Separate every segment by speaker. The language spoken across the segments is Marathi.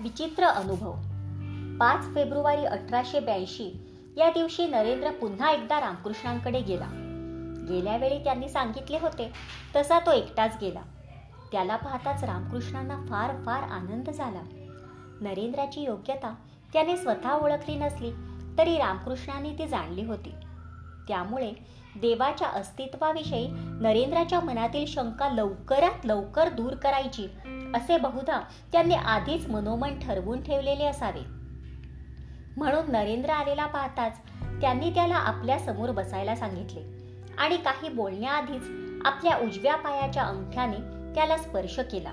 Speaker 1: विचित्र अनुभव. पाच फेब्रुवारी अठराशे ब्याऐंशी या दिवशी नरेंद्र पुन्हा एकदा रामकृष्णांकडे गेला. गेल्या वेळी त्यांनी सांगितले होते तसा तो एकटाच गेला. त्याला पाहताच रामकृष्णांना फार फार आनंद झाला. नरेंद्राची योग्यता त्याने स्वतः ओळखली नसली तरी रामकृष्णांनी ती जाणली होती. त्यामुळे देवाच्या अस्तित्वाविषयी नरेंद्राच्या मनातील शंका लवकरात लवकर दूर करायची असे बहुधा त्यांनी आधीच मनोमन ठरवून ठेवलेले असावे. म्हणून नरेंद्र आलेला पाहताच त्यांनी त्याला आपल्यासमोर बसायला सांगितले आणि काही बोलण्याआधीच आपल्या उजव्या पायाच्या अंगठ्याने त्याला स्पर्श केला.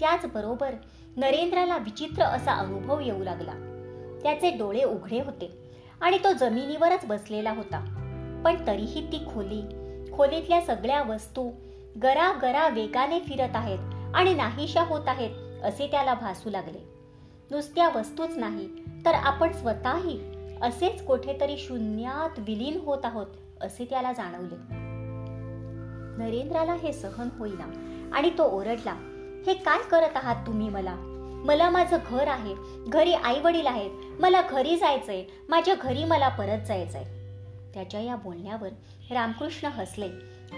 Speaker 1: त्याचबरोबर नरेंद्राला विचित्र असा अनुभव येऊ लागला. त्याचे डोळे उघडे होते आणि तो जमिनीवरच बसलेला होता. पण तरीही ती खोली खोलीतल्या सगळ्या वस्तू गरा गरा वेगाने फिरत आहेत आणि नाहीशा होत आहेत असे त्याला भासू लागले. नुसत्या वस्तूच नाही तर आपण स्वतःही असेच कुठेतरी शून्यात विलीन होत आहोत असे त्याला जाणवले. नरेंद्राला हे सहन होईना आणि तो ओरडला हे काय करत आहात तुम्ही मला? मला माझं घर आहे घरी आई वडील आहेत मला घरी जायचंय माझ्या घरी मला परत जायचंय. त्याच्या या बोलण्यावर रामकृष्ण हसले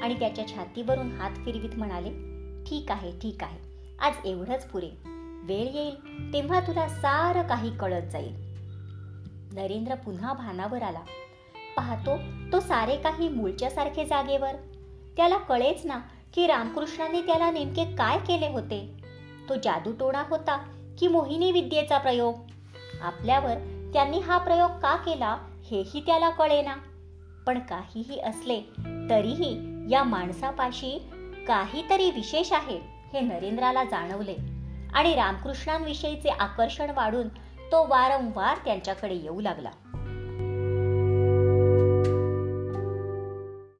Speaker 1: आणि त्याच्या छातीवरून हात फिरवीत म्हणाले ठीक आहे ठीक आहे. आज एवढंच पुरे. वेळ येईल तेव्हा तुला सारं काही कळत जाईल. नरेंद्र पुन्हा भानावर आला. पाहतो तो सारे काही मूळच्या सारखे जागेवर. त्याला कळेच ना की रामकृष्णाने त्याला नेमके काय केले होते. तो जादूटोणा होता की मोहिनी विद्येचा प्रयोग? आपल्यावर त्यांनी हा प्रयोग का केला हेही त्याला कळेना. पण काहीही असले तरीही या माणसापाशी काहीतरी विशेष आहे हे नरेंद्राला जाणवले. आणि रामकृष्णांविषयीचे आकर्षण वाढून तो वारंवार त्यांच्याकडे येऊ लागला.